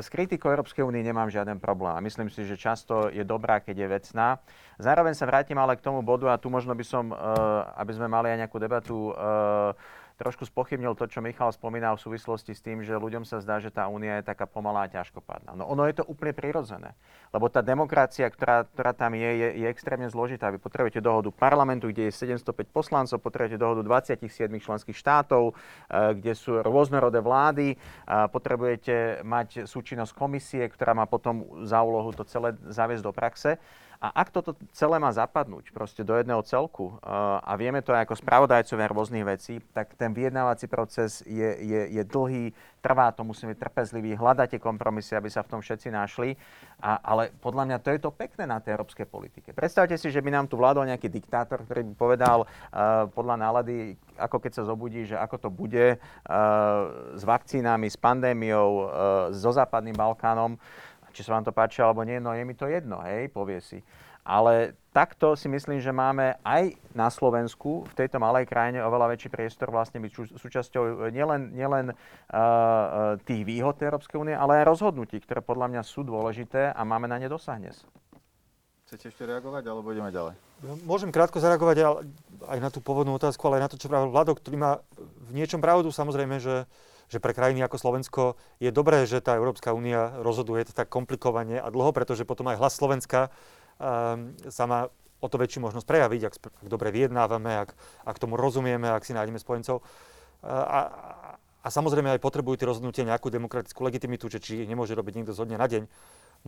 s kritikou Európskej únie nemám žiaden problém a myslím si, že často je dobrá, keď je vecná. Zároveň sa vrátim ale k tomu bodu a tu možno by som, e, aby sme mali aj nejakú debatu, e, trošku spochybnil to, čo Michal spomínal v súvislosti s tým, že ľuďom sa zdá, že tá únia je taká pomalá a ťažkopádna. No ono je to úplne prirodzené, lebo tá demokracia, ktorá, ktorá tam je, je, je extrémne zložitá. Vy potrebujete dohodu parlamentu, kde je 705 poslancov, potrebujete dohodu 27 členských štátov, eh, kde sú rôznorodé vlády, potrebujete mať súčinnosť komisie, ktorá má potom za úlohu to celé zaviesť do praxe. A ak toto celé má zapadnúť proste do jedného celku, uh, a vieme to aj ako spravodajcovia rôznych vecí, tak ten vyjednávací proces je, je, je dlhý, trvá to, musíme byť trpezliví, hľadáte kompromisy, aby sa v tom všetci našli. A, ale podľa mňa to je to pekné na tej európskej politike. Predstavte si, že by nám tu vládol nejaký diktátor, ktorý by povedal uh, podľa nálady, ako keď sa zobudí, že ako to bude uh, s vakcínami, s pandémiou, uh, so západným Balkánom či sa vám to páči alebo nie, no je mi to jedno, hej, povie si. Ale takto si myslím, že máme aj na Slovensku, v tejto malej krajine, oveľa väčší priestor vlastne byť súčasťou e, nielen, nielen uh, tých výhod Európskej únie, ale aj rozhodnutí, ktoré podľa mňa sú dôležité a máme na ne dosah dnes. Chcete ešte reagovať, alebo ideme ďalej? Môžem krátko zareagovať aj na tú pôvodnú otázku, ale aj na to, čo pravil Vlado, ktorý má v niečom pravdu. Samozrejme, že že pre krajiny ako Slovensko je dobré, že tá Európska únia rozhoduje tak komplikovane a dlho, pretože potom aj hlas Slovenska um, sa má o to väčšiu možnosť prejaviť, ak, ak dobre vyjednávame, ak, ak tomu rozumieme, ak si nájdeme spojencov. A, a samozrejme aj potrebujú tie rozhodnutia nejakú demokratickú legitimitu, že či nemôže robiť nikto zo dňa na deň.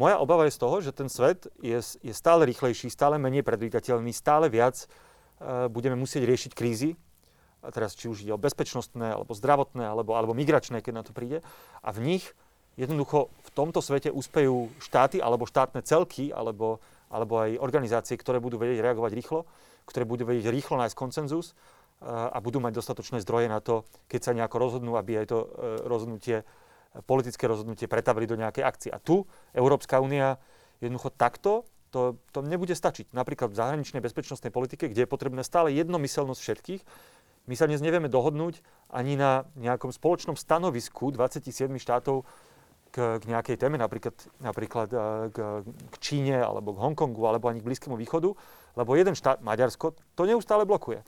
Moja obava je z toho, že ten svet je, je stále rýchlejší, stále menej predvídateľný, stále viac uh, budeme musieť riešiť krízy, teraz či už ide o bezpečnostné, alebo zdravotné, alebo, alebo migračné, keď na to príde. A v nich jednoducho v tomto svete úspejú štáty, alebo štátne celky, alebo, alebo aj organizácie, ktoré budú vedieť reagovať rýchlo, ktoré budú vedieť rýchlo nájsť koncenzus a budú mať dostatočné zdroje na to, keď sa nejako rozhodnú, aby aj to e, rozhodnutie, politické rozhodnutie pretavili do nejakej akcie. A tu Európska únia jednoducho takto to, to nebude stačiť. Napríklad v zahraničnej bezpečnostnej politike, kde je potrebné stále jednomyselnosť všetkých, my sa dnes nevieme dohodnúť ani na nejakom spoločnom stanovisku 27 štátov k, k nejakej téme, napríklad, napríklad e, k, k Číne, alebo k Hongkongu, alebo ani k Blízkému východu, lebo jeden štát, Maďarsko, to neustále blokuje.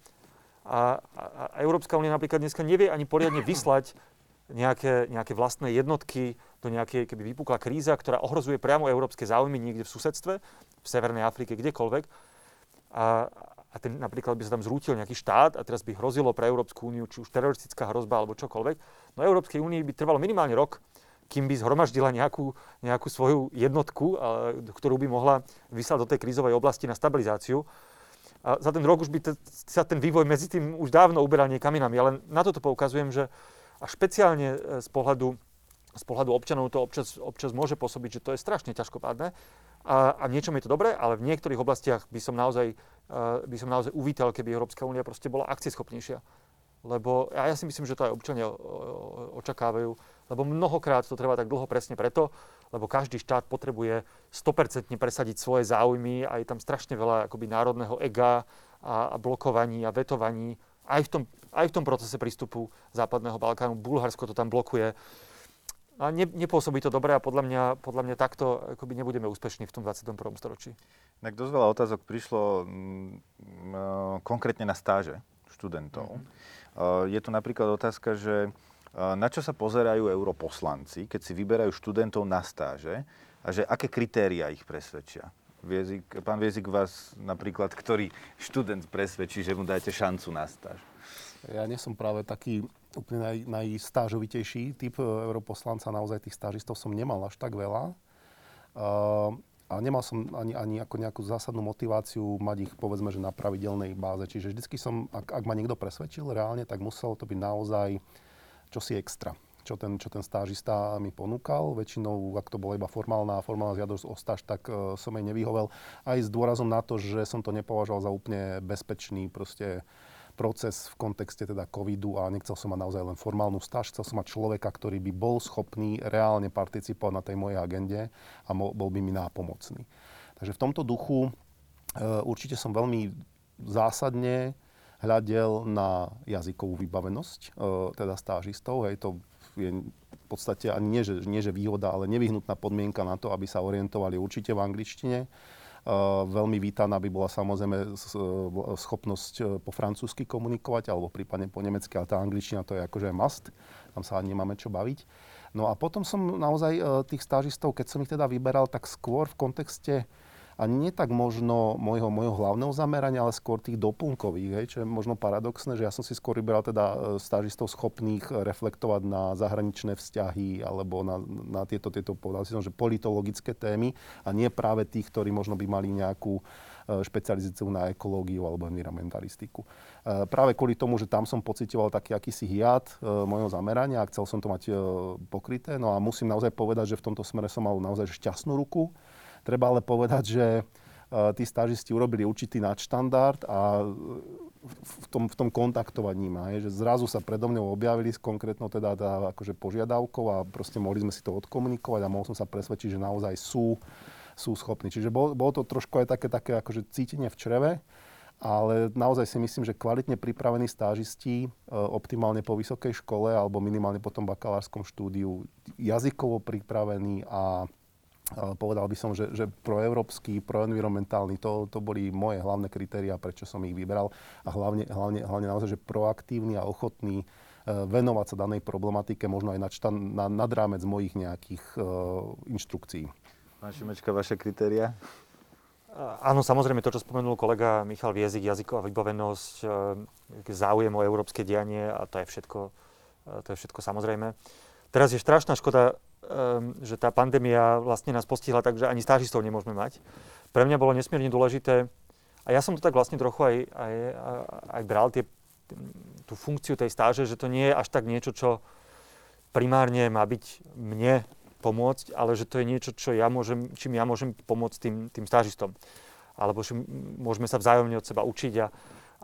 A, a, a Európska únia napríklad dneska nevie ani poriadne vyslať nejaké, nejaké vlastné jednotky do nejakej, keby vypukla kríza, ktorá ohrozuje priamo európske záujmy niekde v susedstve, v Severnej Afrike, kdekoľvek. A, a ten, napríklad by sa tam zrútil nejaký štát a teraz by hrozilo pre Európsku úniu, či už teroristická hrozba alebo čokoľvek, no Európskej únii by trvalo minimálne rok, kým by zhromaždila nejakú, nejakú svoju jednotku, ktorú by mohla vyslať do tej krízovej oblasti na stabilizáciu. A za ten rok už by te, sa ten vývoj medzi tým už dávno uberal niekam inám. Ja len na toto poukazujem, že a špeciálne e, z pohľadu, z pohľadu občanov to občas, občas môže pôsobiť, že to je strašne ťažkopádne. A, a niečom je to dobré, ale v niektorých oblastiach by som naozaj, uh, by som naozaj uvítal, keby Európska únia proste bola akcieschopnejšia. Lebo a ja si myslím, že to aj občania očakávajú, lebo mnohokrát to trvá tak dlho presne preto, lebo každý štát potrebuje 100% presadiť svoje záujmy a je tam strašne veľa akoby národného ega a, a blokovaní a vetovaní aj v tom, aj v tom procese prístupu Západného Balkánu. Bulharsko to tam blokuje a ne, nepôsobí to dobre a podľa mňa, podľa mňa takto akoby nebudeme úspešní v tom 21. storočí. Tak dosť veľa otázok prišlo m, m, konkrétne na stáže študentov. Mm-hmm. Je tu napríklad otázka, že na čo sa pozerajú europoslanci, keď si vyberajú študentov na stáže a že aké kritéria ich presvedčia? Viezik, pán Viezik vás napríklad, ktorý študent presvedčí, že mu dáte šancu na stáž? Ja nie som práve taký úplne naj, najstážovitejší typ e, europoslanca. Naozaj tých stážistov som nemal až tak veľa. Uh, a nemal som ani, ani ako nejakú zásadnú motiváciu mať ich, povedzme, že na pravidelnej báze. Čiže vždycky som, ak, ak ma niekto presvedčil reálne, tak muselo to byť naozaj čosi extra čo ten, čo ten stážista mi ponúkal. Väčšinou, ak to bola iba formálna, formálna žiadosť o stáž, tak uh, som jej nevyhovel. Aj s dôrazom na to, že som to nepovažoval za úplne bezpečný proste proces v kontexte teda covidu a nechcel som mať naozaj len formálnu stáž, chcel som mať človeka, ktorý by bol schopný reálne participovať na tej mojej agende a bol by mi nápomocný. Takže v tomto duchu e, určite som veľmi zásadne hľadel na jazykovú vybavenosť e, teda stážistov. Hej, to je v podstate ani nie že, nie, že výhoda, ale nevyhnutná podmienka na to, aby sa orientovali určite v angličtine veľmi vítaná by bola samozrejme schopnosť eh, po francúzsky komunikovať alebo prípadne po nemecky, ale tá angličtina to je akože must, tam sa nemáme čo baviť. No a potom som naozaj eh, tých stážistov, keď som ich teda vyberal, tak skôr v kontexte a nie tak možno môjho, môjho hlavného zamerania, ale skôr tých doplnkových, hej, čo je možno paradoxné, že ja som si skôr vybral teda e, stážistov schopných reflektovať na zahraničné vzťahy alebo na, na tieto, tieto povedal som, že politologické témy a nie práve tých, ktorí možno by mali nejakú e, špecializáciu na ekológiu alebo environmentalistiku. E, práve kvôli tomu, že tam som pocitoval taký akýsi hiat môjho zamerania a chcel som to mať pokryté. No a musím naozaj povedať, že v tomto smere som mal naozaj šťastnú ruku Treba ale povedať, že e, tí stážisti urobili určitý nadštandard a v tom, v tom kontaktovaní ma, že zrazu sa predo mňou objavili s konkrétnou teda, teda akože požiadavkou a proste mohli sme si to odkomunikovať a mohol som sa presvedčiť, že naozaj sú, sú schopní. Čiže bol, bolo to trošku aj také, také akože cítenie v čreve, ale naozaj si myslím, že kvalitne pripravení stážisti, e, optimálne po vysokej škole alebo minimálne po tom bakalárskom štúdiu, jazykovo pripravení a povedal by som, že, že proeurópsky, proenvironmentálny, to, to boli moje hlavné kritéria, prečo som ich vyberal. A hlavne, hlavne, hlavne naozaj, že proaktívny a ochotný e, venovať sa danej problematike, možno aj nad, nad, nad rámec mojich nejakých uh, inštrukcií. Pán Šimečka, vaše kritéria? Áno, samozrejme, to, čo spomenul kolega Michal Viezik, jazyková vybavenosť, e, záujem o európske dianie a to je všetko, to je všetko samozrejme. Teraz je strašná škoda, že tá pandémia vlastne nás postihla tak, že ani stážistov nemôžeme mať. Pre mňa bolo nesmierne dôležité, a ja som to tak vlastne trochu aj, aj, aj bral, tie, tú funkciu tej stáže, že to nie je až tak niečo, čo primárne má byť mne pomôcť, ale že to je niečo, čo ja môžem, čím ja môžem pomôcť tým, tým stážistom. Alebo že môžeme sa vzájomne od seba učiť. A,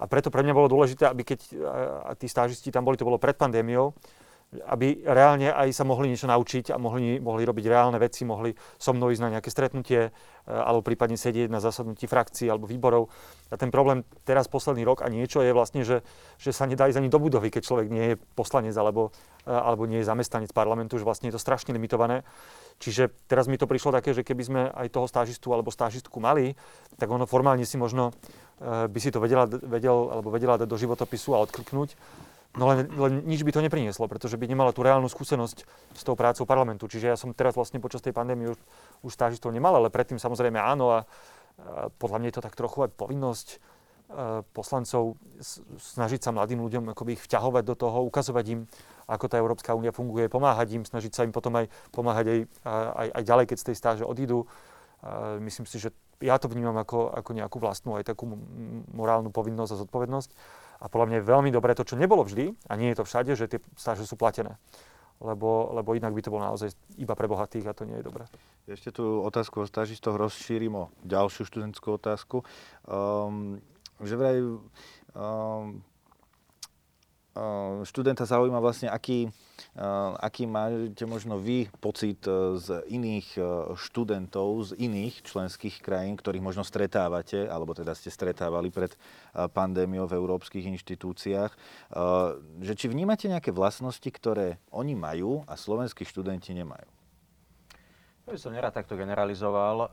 a preto pre mňa bolo dôležité, aby keď a, a tí stážisti tam boli, to bolo pred pandémiou, aby reálne aj sa mohli niečo naučiť a mohli, mohli robiť reálne veci, mohli so mnou ísť na nejaké stretnutie e, alebo prípadne sedieť na zasadnutí frakcií alebo výborov. A ten problém teraz posledný rok a niečo je vlastne, že, že sa nedá ísť ani do budovy, keď človek nie je poslanec alebo, e, alebo nie je zamestnanec parlamentu, že vlastne je to strašne limitované. Čiže teraz mi to prišlo také, že keby sme aj toho stážistu alebo stážistku mali, tak ono formálne si možno e, by si to vedela, vedel, alebo vedela dať do životopisu a odkliknúť No len, len nič by to neprinieslo, pretože by nemala tú reálnu skúsenosť s tou prácou parlamentu. Čiže ja som teraz vlastne počas tej pandémie už, už stážistov nemal, ale predtým samozrejme áno a, a podľa mňa je to tak trochu aj povinnosť e, poslancov snažiť sa mladým ľuďom akoby ich vťahovať do toho, ukazovať im, ako tá Európska únia funguje, pomáhať im, snažiť sa im potom aj pomáhať aj, aj, aj ďalej, keď z tej stáže odídu. A myslím si, že ja to vnímam ako, ako nejakú vlastnú aj takú morálnu povinnosť a zodpovednosť. A podľa mňa je veľmi dobré to, čo nebolo vždy, a nie je to všade, že tie stáže sú platené. Lebo, lebo inak by to bolo naozaj iba pre bohatých a to nie je dobré. Ešte tú otázku o stážistoch rozšírim o ďalšiu študentskú otázku. Um, že vraj um, študenta zaujíma vlastne, aký, aký máte možno vy pocit e, z iných študentov z iných členských krajín, ktorých možno stretávate, alebo teda ste stretávali pred pandémiou v európskych inštitúciách, že či vnímate nejaké vlastnosti, ktoré oni majú a slovenskí študenti nemajú? Ja by som nerad takto generalizoval, eh,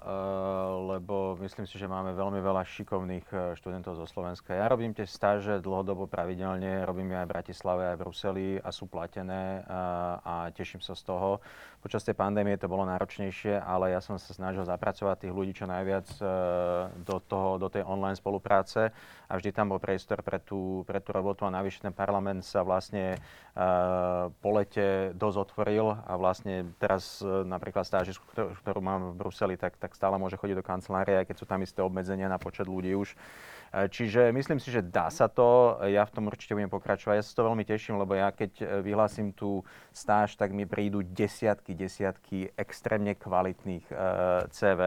lebo myslím si, že máme veľmi veľa šikovných eh, študentov zo Slovenska. Ja robím tie stáže dlhodobo pravidelne, robím aj v Bratislave, aj v Bruseli a sú platené eh, a teším sa z toho. Počas tej pandémie to bolo náročnejšie, ale ja som sa snažil zapracovať tých ľudí čo najviac do, toho, do tej online spolupráce a vždy tam bol priestor pre tú, pre tú robotu a navyše ten parlament sa vlastne po lete dosť otvoril a vlastne teraz napríklad stáže ktorú mám v Bruseli, tak, tak stále môže chodiť do kancelárie, aj keď sú tam isté obmedzenia na počet ľudí už. E, čiže myslím si, že dá sa to, ja v tom určite budem pokračovať. Ja sa to veľmi teším, lebo ja keď e, vyhlásim tú stáž, tak mi prídu desiatky, desiatky extrémne kvalitných e, CV.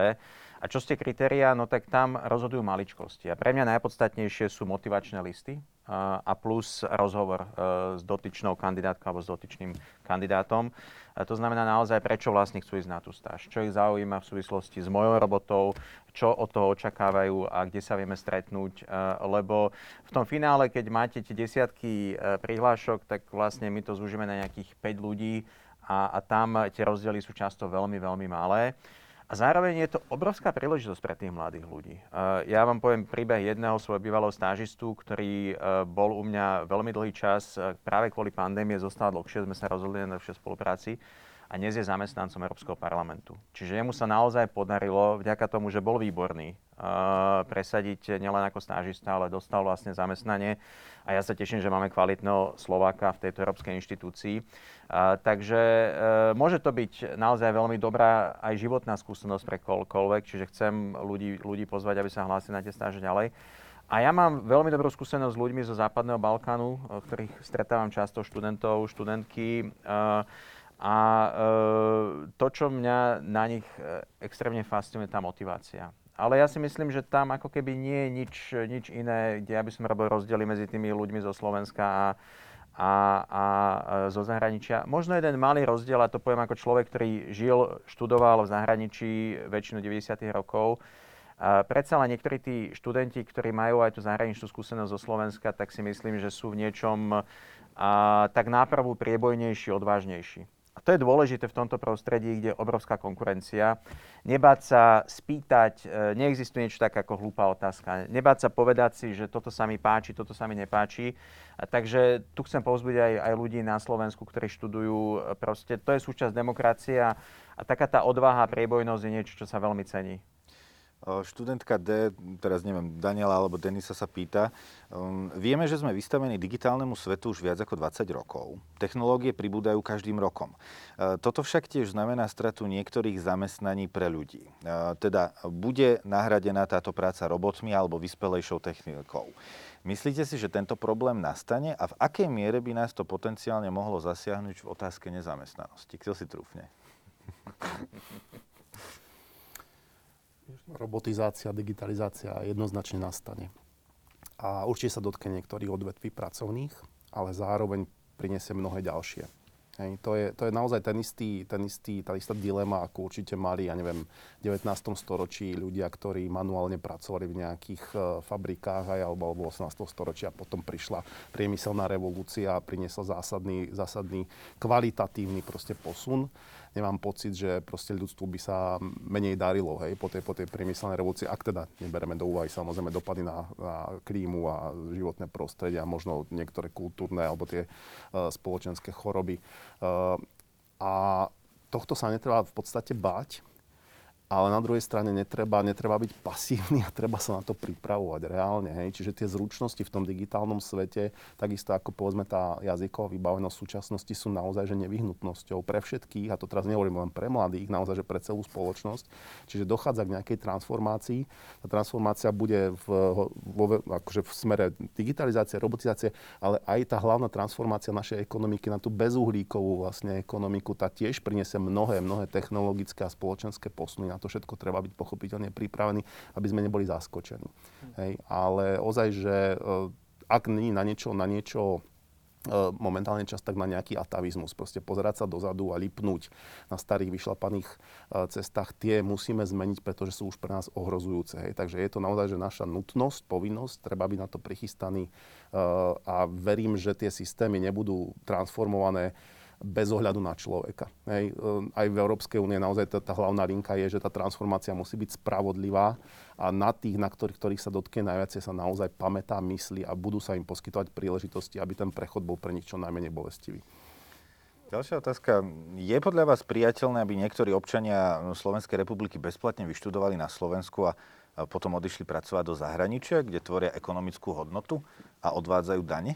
A čo ste kritéria, no tak tam rozhodujú maličkosti. A pre mňa najpodstatnejšie sú motivačné listy a plus rozhovor s dotyčnou kandidátkou alebo s dotyčným kandidátom. A to znamená naozaj, prečo vlastne chcú ísť na tú stáž. Čo ich zaujíma v súvislosti s mojou robotou, čo od toho očakávajú a kde sa vieme stretnúť. Lebo v tom finále, keď máte tie desiatky e, prihlášok, tak vlastne my to zúžime na nejakých 5 ľudí a, a tam tie rozdiely sú často veľmi, veľmi malé. A zároveň je to obrovská príležitosť pre tých mladých ľudí. Ja vám poviem príbeh jedného svojho bývalého stážistu, ktorý e, bol u mňa veľmi dlhý čas, e, práve kvôli pandémie zostal dlhšie, sme sa rozhodli na lepšej spolupráci a dnes je zamestnancom Európskeho parlamentu. Čiže jemu sa naozaj podarilo, vďaka tomu, že bol výborný, uh, presadiť nielen ako stážista, ale dostal vlastne zamestnanie. A ja sa teším, že máme kvalitného Slováka v tejto európskej inštitúcii. Uh, takže uh, môže to byť naozaj veľmi dobrá aj životná skúsenosť pre koľkoľvek, čiže chcem ľudí, ľudí pozvať, aby sa hlásili na tie stáže ďalej. A ja mám veľmi dobrú skúsenosť s ľuďmi zo Západného Balkánu, ktorých stretávam často študentov, študentky. Uh, a e, to, čo mňa na nich e, extrémne fascinuje, tá motivácia. Ale ja si myslím, že tam ako keby nie je nič, nič iné, kde ja by som robil rozdiely medzi tými ľuďmi zo Slovenska a, a, a zo zahraničia. Možno jeden malý rozdiel, a to poviem ako človek, ktorý žil, študoval v zahraničí väčšinu 90. rokov. A predsa len niektorí tí študenti, ktorí majú aj tú zahraničnú skúsenosť zo Slovenska, tak si myslím, že sú v niečom a, tak nápravu priebojnejší, odvážnejší. A to je dôležité v tomto prostredí, kde je obrovská konkurencia. Nebáť sa spýtať, e, neexistuje niečo tak ako hlúpa otázka. Nebáť sa povedať si, že toto sa mi páči, toto sa mi nepáči. A takže tu chcem povzbudiť aj, aj ľudí na Slovensku, ktorí študujú. E, proste to je súčasť demokracie a, a taká tá odvaha a priebojnosť je niečo, čo sa veľmi cení. Študentka D, teraz neviem, Daniela alebo Denisa sa pýta, um, vieme, že sme vystavení digitálnemu svetu už viac ako 20 rokov. Technológie pribúdajú každým rokom. Uh, toto však tiež znamená stratu niektorých zamestnaní pre ľudí. Uh, teda bude nahradená táto práca robotmi alebo vyspelejšou technikou. Myslíte si, že tento problém nastane a v akej miere by nás to potenciálne mohlo zasiahnuť v otázke nezamestnanosti? Kto si trúfne? robotizácia, digitalizácia jednoznačne nastane. A určite sa dotkne niektorých odvetví pracovných, ale zároveň priniesie mnohé ďalšie. Hej, to, je, to je naozaj ten istý, ten istý, tá istá dilema, ako určite mali, ja neviem, v 19. storočí ľudia, ktorí manuálne pracovali v nejakých uh, fabrikách aj, alebo v 18. storočí a potom prišla priemyselná revolúcia a priniesla zásadný, zásadný kvalitatívny proste posun nemám pocit, že proste ľudstvu by sa menej darilo hej, po, tej, po tej priemyselnej revolúcii, ak teda nebereme do úvahy samozrejme dopady na, na klímu a životné prostredie a možno niektoré kultúrne alebo tie uh, spoločenské choroby. Uh, a tohto sa netreba v podstate báť, ale na druhej strane netreba, netreba byť pasívny a treba sa na to pripravovať reálne. Hej. Čiže tie zručnosti v tom digitálnom svete, takisto ako povedzme tá jazyková vybavenosť v súčasnosti sú naozaj že nevyhnutnosťou pre všetkých, a to teraz nehovorím len pre mladých, naozaj že pre celú spoločnosť. Čiže dochádza k nejakej transformácii. Tá transformácia bude v, vo, akože v smere digitalizácie, robotizácie, ale aj tá hlavná transformácia našej ekonomiky na tú bezuhlíkovú vlastne ekonomiku, tá tiež priniesie mnohé, mnohé technologické a spoločenské posuny to všetko treba byť pochopiteľne pripravený, aby sme neboli zaskočení. Hej. Ale ozaj, že eh, ak nie na niečo, na niečo eh, momentálne čas tak na nejaký atavizmus. Proste pozerať sa dozadu a lipnúť na starých vyšlapaných eh, cestách, tie musíme zmeniť, pretože sú už pre nás ohrozujúce. Hej. Takže je to naozaj že naša nutnosť, povinnosť, treba byť na to prichystaný a verím, že tie systémy nebudú transformované bez ohľadu na človeka. Hej. Ehm, aj v Európskej únie naozaj tá, tá hlavná linka je, že tá transformácia musí byť spravodlivá a na tých, na ktorých, ktorých sa dotkne najviac, sa naozaj pamätá, myslí a budú sa im poskytovať príležitosti, aby ten prechod bol pre nich čo najmenej bolestivý. Ďalšia otázka. Je podľa vás priateľné, aby niektorí občania Slovenskej republiky bezplatne vyštudovali na Slovensku a potom odišli pracovať do zahraničia, kde tvoria ekonomickú hodnotu a odvádzajú dane?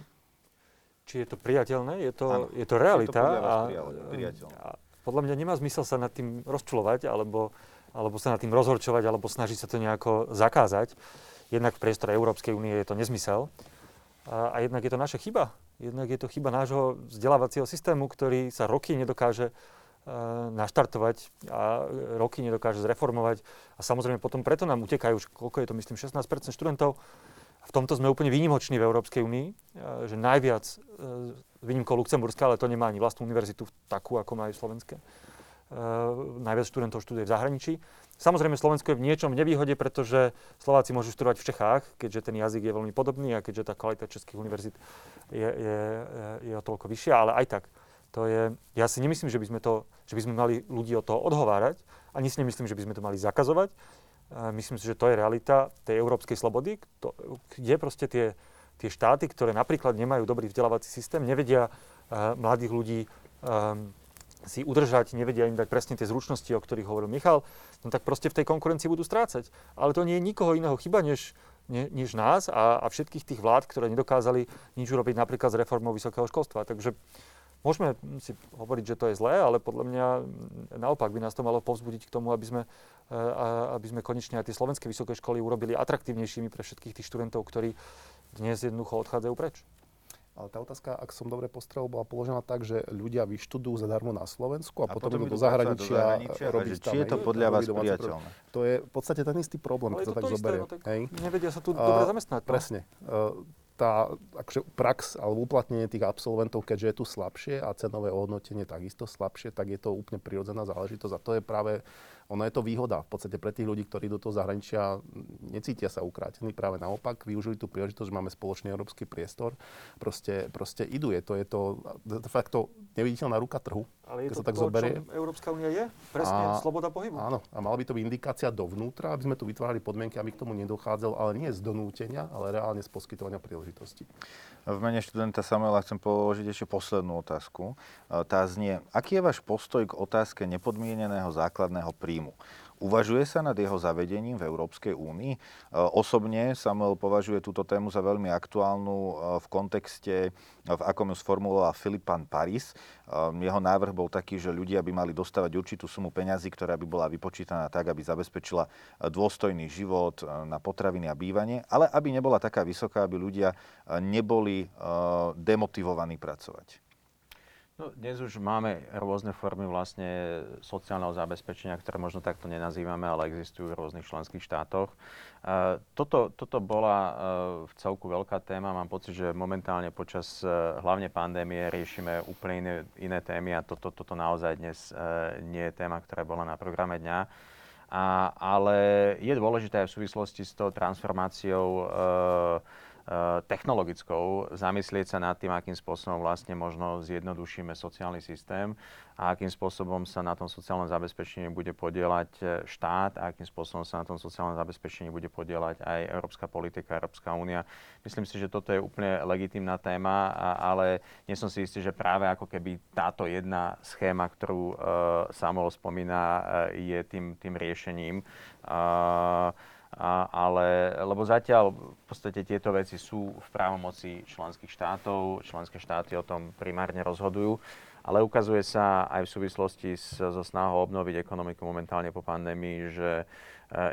Či je to priateľné, je to, je to realita. Je to a, a podľa mňa nemá zmysel sa nad tým rozčulovať, alebo, alebo sa nad tým rozhorčovať, alebo snažiť sa to nejako zakázať. Jednak v priestore Európskej únie je to nezmysel. A, a jednak je to naša chyba. Jednak je to chyba nášho vzdelávacieho systému, ktorý sa roky nedokáže uh, naštartovať a roky nedokáže zreformovať. A samozrejme potom preto nám utekajú, koľko je to, myslím, 16 študentov, v tomto sme úplne výnimoční v Európskej únii, že najviac, s e, výnimkou Luxemburska, ale to nemá ani vlastnú univerzitu takú, ako majú slovenské. Uh, najviac študentov študuje v zahraničí. Samozrejme, Slovensko je v niečom nevýhode, pretože Slováci môžu študovať v Čechách, keďže ten jazyk je veľmi podobný a keďže tá kvalita českých univerzít je, je, je o toľko vyššia, ale aj tak. To je, ja si nemyslím, že by, sme to, že by sme mali ľudí od toho odhovárať, ani si nemyslím, že by sme to mali zakazovať. Myslím si, že to je realita tej európskej slobody, kde proste tie, tie štáty, ktoré napríklad nemajú dobrý vzdelávací systém, nevedia uh, mladých ľudí um, si udržať, nevedia im dať presne tie zručnosti, o ktorých hovoril Michal, no tak proste v tej konkurencii budú strácať. Ale to nie je nikoho iného chyba, než, ne, než nás a, a všetkých tých vlád, ktoré nedokázali nič urobiť napríklad s reformou vysokého školstva. Takže Môžeme si hovoriť, že to je zlé, ale podľa mňa naopak by nás to malo povzbudiť k tomu, aby sme, e, aby sme konečne aj tie slovenské vysoké školy urobili atraktívnejšími pre všetkých tých študentov, ktorí dnes jednoducho odchádzajú preč. Ale tá otázka, ak som dobre postrel, bola položená tak, že ľudia vyštudujú zadarmo na Slovensku a, a potom, idú do zahraničia, do zahraničia robiť Či je to podľa vás priateľné? To je v podstate ten istý problém, keď to, to tak zoberie. No, tak nevedia sa tu uh, dobre zamestnať. No? Presne. Uh, tá akože prax alebo uplatnenie tých absolventov, keďže je tu slabšie a cenové ohodnotenie takisto slabšie, tak je to úplne prirodzená záležitosť a to je práve ono je to výhoda v podstate pre tých ľudí, ktorí do toho zahraničia necítia sa ukrátení, práve naopak, využili tú príležitosť, že máme spoločný európsky priestor, proste, proste idú. Je to, je to de facto neviditeľná ruka trhu. Ale je to sa tak to, zoberie. Európska únia je? Presne, a, sloboda pohybu. Áno, a mala by to byť indikácia dovnútra, aby sme tu vytvárali podmienky, aby k tomu nedochádzalo, ale nie z donútenia, ale reálne z poskytovania príležitosti. V mene študenta Samuela chcem položiť ešte poslednú otázku. E, tá znie, aký je váš postoj k otázke nepodmieneného základného príjmu? Uvažuje sa nad jeho zavedením v Európskej únii. E, osobne Samuel považuje túto tému za veľmi aktuálnu e, v kontexte, v akom ju sformuloval Filipan Paris. E, jeho návrh bol taký, že ľudia by mali dostávať určitú sumu peňazí, ktorá by bola vypočítaná tak, aby zabezpečila dôstojný život na potraviny a bývanie, ale aby nebola taká vysoká, aby ľudia neboli demotivovaní pracovať. No, dnes už máme rôzne formy vlastne sociálneho zabezpečenia, ktoré možno takto nenazývame, ale existujú v rôznych členských štátoch. Uh, toto, toto bola uh, v celku veľká téma. Mám pocit, že momentálne počas uh, hlavne pandémie riešime úplne iné, iné témy a toto, toto naozaj dnes nie je téma, ktorá bola na programe dňa. A, ale je dôležité aj v súvislosti s tou transformáciou Eh, technologickou, zamyslieť sa nad tým, akým spôsobom vlastne možno zjednodušíme sociálny systém a akým spôsobom sa na tom sociálnom zabezpečení bude podielať eh, štát a akým spôsobom sa na tom sociálnom zabezpečení bude podielať aj európska politika, Európska únia. Myslím si, že toto je úplne legitimná téma, ale nie som si istý, že práve ako keby táto jedna schéma, ktorú uh, Samuel spomína, uh, je tým, tým riešením. Uh, a, ale, lebo zatiaľ v podstate tieto veci sú v právomoci členských štátov, členské štáty o tom primárne rozhodujú, ale ukazuje sa aj v súvislosti s, so snahou obnoviť ekonomiku momentálne po pandémii, že e,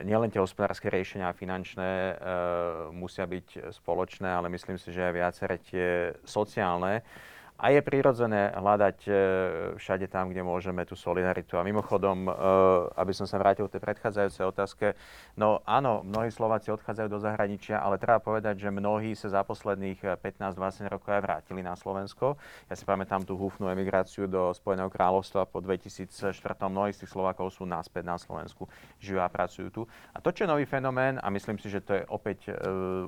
nielen tie hospodárske riešenia finančné e, musia byť spoločné, ale myslím si, že aj viaceré tie sociálne a je prirodzené hľadať e, všade tam, kde môžeme tú solidaritu. A mimochodom, e, aby som sa vrátil k tej predchádzajúcej otázke, no áno, mnohí Slováci odchádzajú do zahraničia, ale treba povedať, že mnohí sa za posledných 15-20 rokov aj vrátili na Slovensko. Ja si pamätám tú húfnú emigráciu do Spojeného kráľovstva po 2004. Mnohí z tých Slovákov sú naspäť na Slovensku, žijú a pracujú tu. A to, čo je nový fenomén, a myslím si, že to je opäť,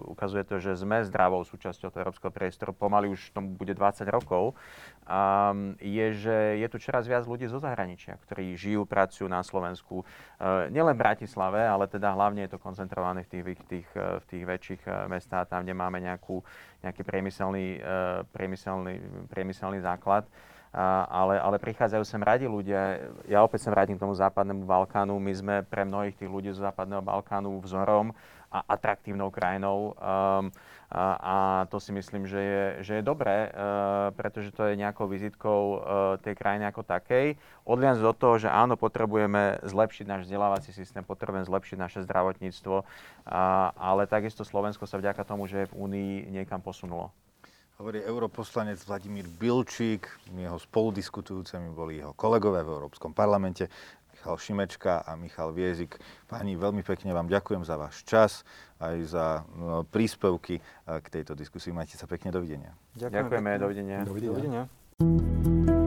ukazuje to, že sme zdravou súčasťou toho európskeho priestoru, pomaly už tomu bude 20 rokov, um, je, že je tu čoraz viac ľudí zo zahraničia, ktorí žijú, pracujú na Slovensku. Uh, nielen v Bratislave, ale teda hlavne je to koncentrované v tých, tých, uh, v tých väčších uh, mestách, tam, kde máme nejakú, nejaký priemyselný, uh, priemyselný, priemyselný základ. Uh, ale, ale prichádzajú sem radi ľudia. Ja opäť vrátim k tomu západnému Balkánu. My sme pre mnohých tých ľudí zo západného Balkánu vzorom a atraktívnou krajinou. Um, a, a to si myslím, že je, že je dobré, uh, pretože to je nejakou vizitkou uh, tej krajiny ako takej. Odliac do toho, že áno, potrebujeme zlepšiť náš vzdelávací systém, potrebujeme zlepšiť naše zdravotníctvo, uh, ale takisto Slovensko sa vďaka tomu, že je v Únii, niekam posunulo. Hovorí europoslanec Vladimír Bilčík, jeho spoludiskutujúcimi boli jeho kolegové v Európskom parlamente. Michal Šimečka a Michal Viezik. Páni, veľmi pekne vám ďakujem za váš čas, aj za no, príspevky k tejto diskusii. Majte sa pekne, dovidenia. Ďakujeme, Ďakujeme dovidenia. Dovidenia. dovidenia.